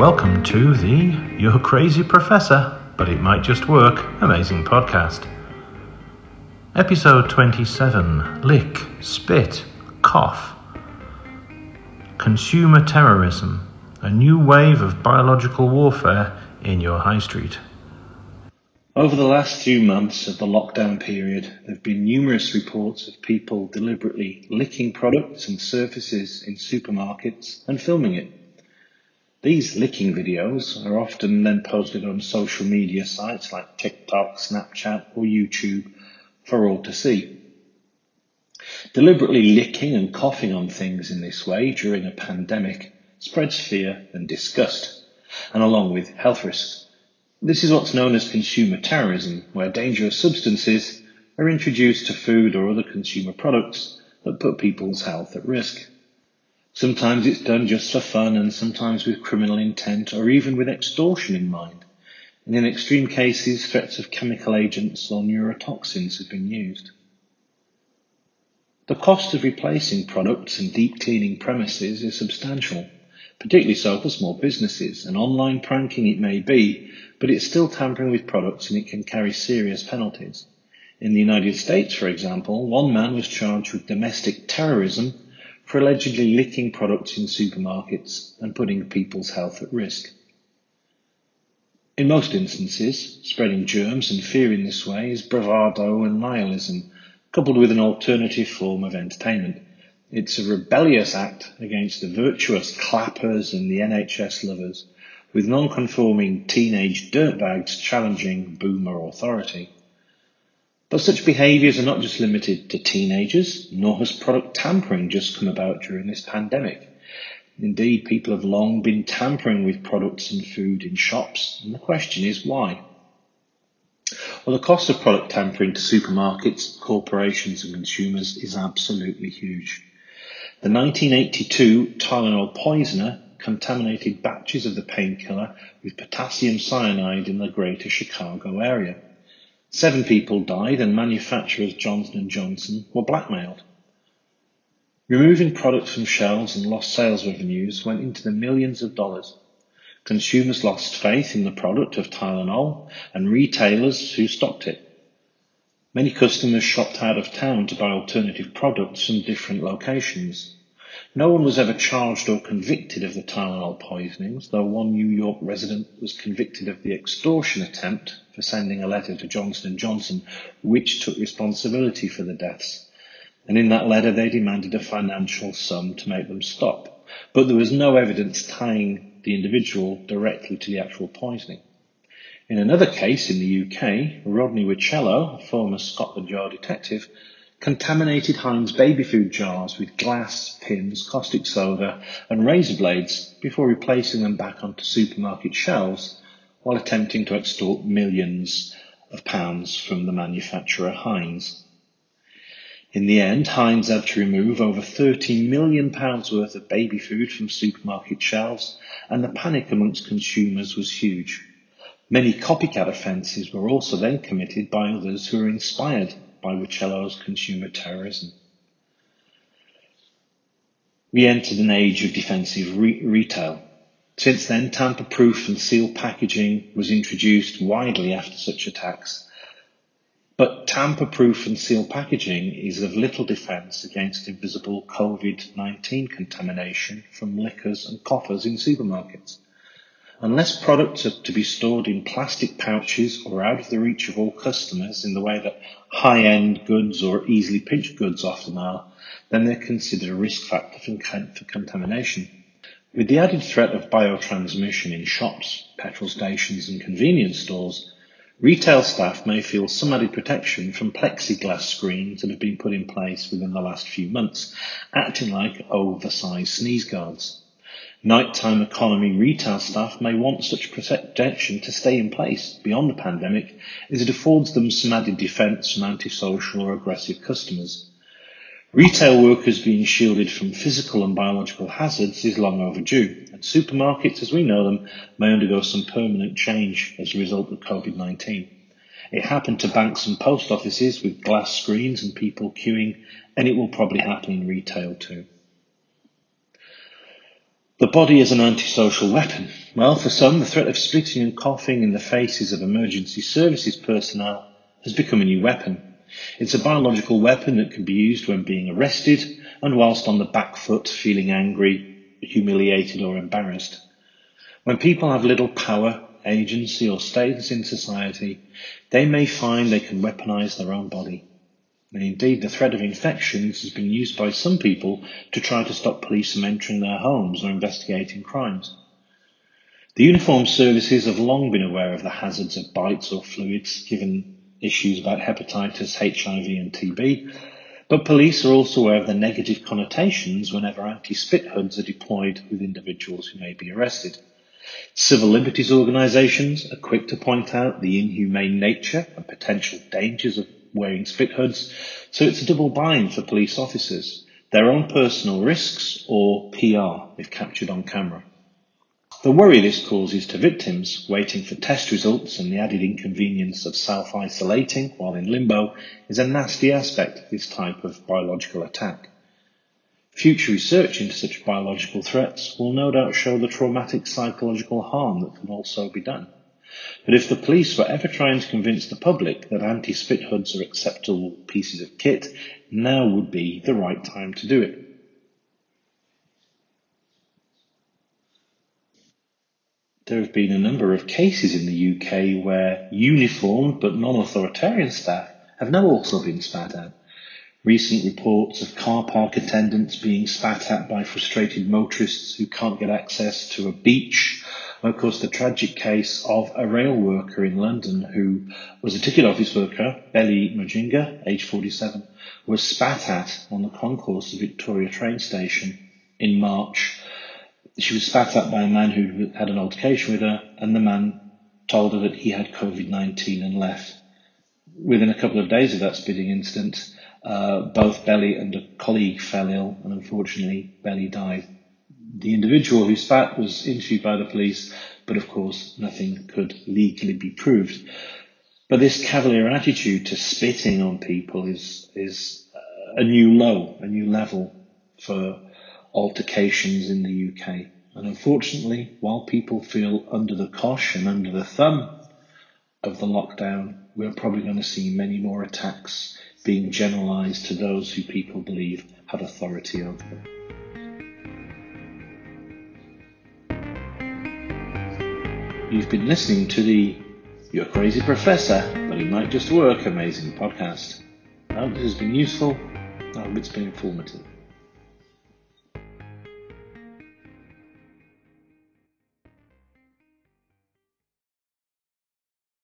Welcome to the You're Crazy Professor, but it might just work amazing podcast. Episode 27 Lick, Spit, Cough. Consumer Terrorism, a new wave of biological warfare in your high street. Over the last few months of the lockdown period, there have been numerous reports of people deliberately licking products and surfaces in supermarkets and filming it. These licking videos are often then posted on social media sites like TikTok, Snapchat, or YouTube for all to see. Deliberately licking and coughing on things in this way during a pandemic spreads fear and disgust, and along with health risks. This is what's known as consumer terrorism, where dangerous substances are introduced to food or other consumer products that put people's health at risk. Sometimes it's done just for fun and sometimes with criminal intent or even with extortion in mind. And in extreme cases, threats of chemical agents or neurotoxins have been used. The cost of replacing products and deep cleaning premises is substantial, particularly so for small businesses. And online pranking it may be, but it's still tampering with products and it can carry serious penalties. In the United States, for example, one man was charged with domestic terrorism for allegedly licking products in supermarkets and putting people's health at risk. In most instances, spreading germs and fear in this way is bravado and nihilism, coupled with an alternative form of entertainment. It's a rebellious act against the virtuous clappers and the NHS lovers, with non-conforming teenage dirtbags challenging boomer authority. But such behaviours are not just limited to teenagers, nor has product tampering just come about during this pandemic. Indeed, people have long been tampering with products and food in shops, and the question is why? Well, the cost of product tampering to supermarkets, corporations, and consumers is absolutely huge. The 1982 Tylenol poisoner contaminated batches of the painkiller with potassium cyanide in the greater Chicago area. Seven people died and manufacturers Johnson & Johnson were blackmailed. Removing products from shelves and lost sales revenues went into the millions of dollars. Consumers lost faith in the product of Tylenol and retailers who stocked it. Many customers shopped out of town to buy alternative products from different locations. No one was ever charged or convicted of the Tylenol poisonings, though one New York resident was convicted of the extortion attempt for sending a letter to Johnson & Johnson, which took responsibility for the deaths. And in that letter, they demanded a financial sum to make them stop. But there was no evidence tying the individual directly to the actual poisoning. In another case in the UK, Rodney Whitchelo, a former Scotland Yard detective, contaminated Heinz baby food jars with glass, pins, caustic soda and razor blades before replacing them back onto supermarket shelves while attempting to extort millions of pounds from the manufacturer Heinz. In the end, Heinz had to remove over 30 million pounds worth of baby food from supermarket shelves and the panic amongst consumers was huge. Many copycat offences were also then committed by others who were inspired by Whitchelo's consumer terrorism. We entered an age of defensive re- retail. Since then, tamper-proof and seal packaging was introduced widely after such attacks. But tamper-proof and seal packaging is of little defence against invisible COVID-19 contamination from lickers and coughers in supermarkets. Unless products are to be stored in plastic pouches or out of the reach of all customers in the way that high-end goods or easily pinched goods often are, then they're considered a risk factor for contamination. With the added threat of biotransmission in shops, petrol stations and convenience stores, retail staff may feel some added protection from plexiglass screens that have been put in place within the last few months, acting like oversized sneeze guards. Nighttime economy retail staff may want such protection to stay in place beyond the pandemic as it affords them some added defence from antisocial or aggressive customers. Retail workers being shielded from physical and biological hazards is long overdue, and supermarkets as we know them may undergo some permanent change as a result of COVID-19. It happened to banks and post offices with glass screens and people queuing, and it will probably happen in retail too. The body is an antisocial weapon. Well, for some, the threat of spitting and coughing in the faces of emergency services personnel has become a new weapon. It's a biological weapon that can be used when being arrested and whilst on the back foot feeling angry, humiliated or embarrassed. When people have little power, agency or status in society, they may find they can weaponize their own body. And indeed, the threat of infections has been used by some people to try to stop police from entering their homes or investigating crimes. The uniformed services have long been aware of the hazards of bites or fluids, given issues about hepatitis, HIV and TB, but police are also aware of the negative connotations whenever anti-spit hoods are deployed with individuals who may be arrested. Civil liberties organisations are quick to point out the inhumane nature and potential dangers of wearing spit hoods, so it's a double bind for police officers, their own personal risks or PR if captured on camera. The worry this causes to victims waiting for test results and the added inconvenience of self-isolating while in limbo is a nasty aspect of this type of biological attack. Future research into such biological threats will no doubt show the traumatic psychological harm that can also be done. But if the police were ever trying to convince the public that anti-spit hoods are acceptable pieces of kit, now would be the right time to do it. there have been a number of cases in the UK where uniformed but non-authoritarian staff have now also been spat at. Recent reports of car park attendants being spat at by frustrated motorists who can't get access to a beach. And of course, the tragic case of a rail worker in London who was a ticket office worker, Belly Mujinga, age 47, was spat at on the concourse of Victoria train station in March she was spat at by a man who had an altercation with her, and the man told her that he had COVID 19 and left. Within a couple of days of that spitting incident, uh, both Belly and a colleague fell ill, and unfortunately, Belly died. The individual who spat was interviewed by the police, but of course, nothing could legally be proved. But this cavalier attitude to spitting on people is is uh, a new low, a new level for altercations in the UK. And unfortunately, while people feel under the cosh and under the thumb of the lockdown, we're probably going to see many more attacks being generalised to those who people believe have authority over them. You've been listening to the You're Crazy Professor, but it might just work amazing podcast. I hope this has been useful. I hope it's been informative.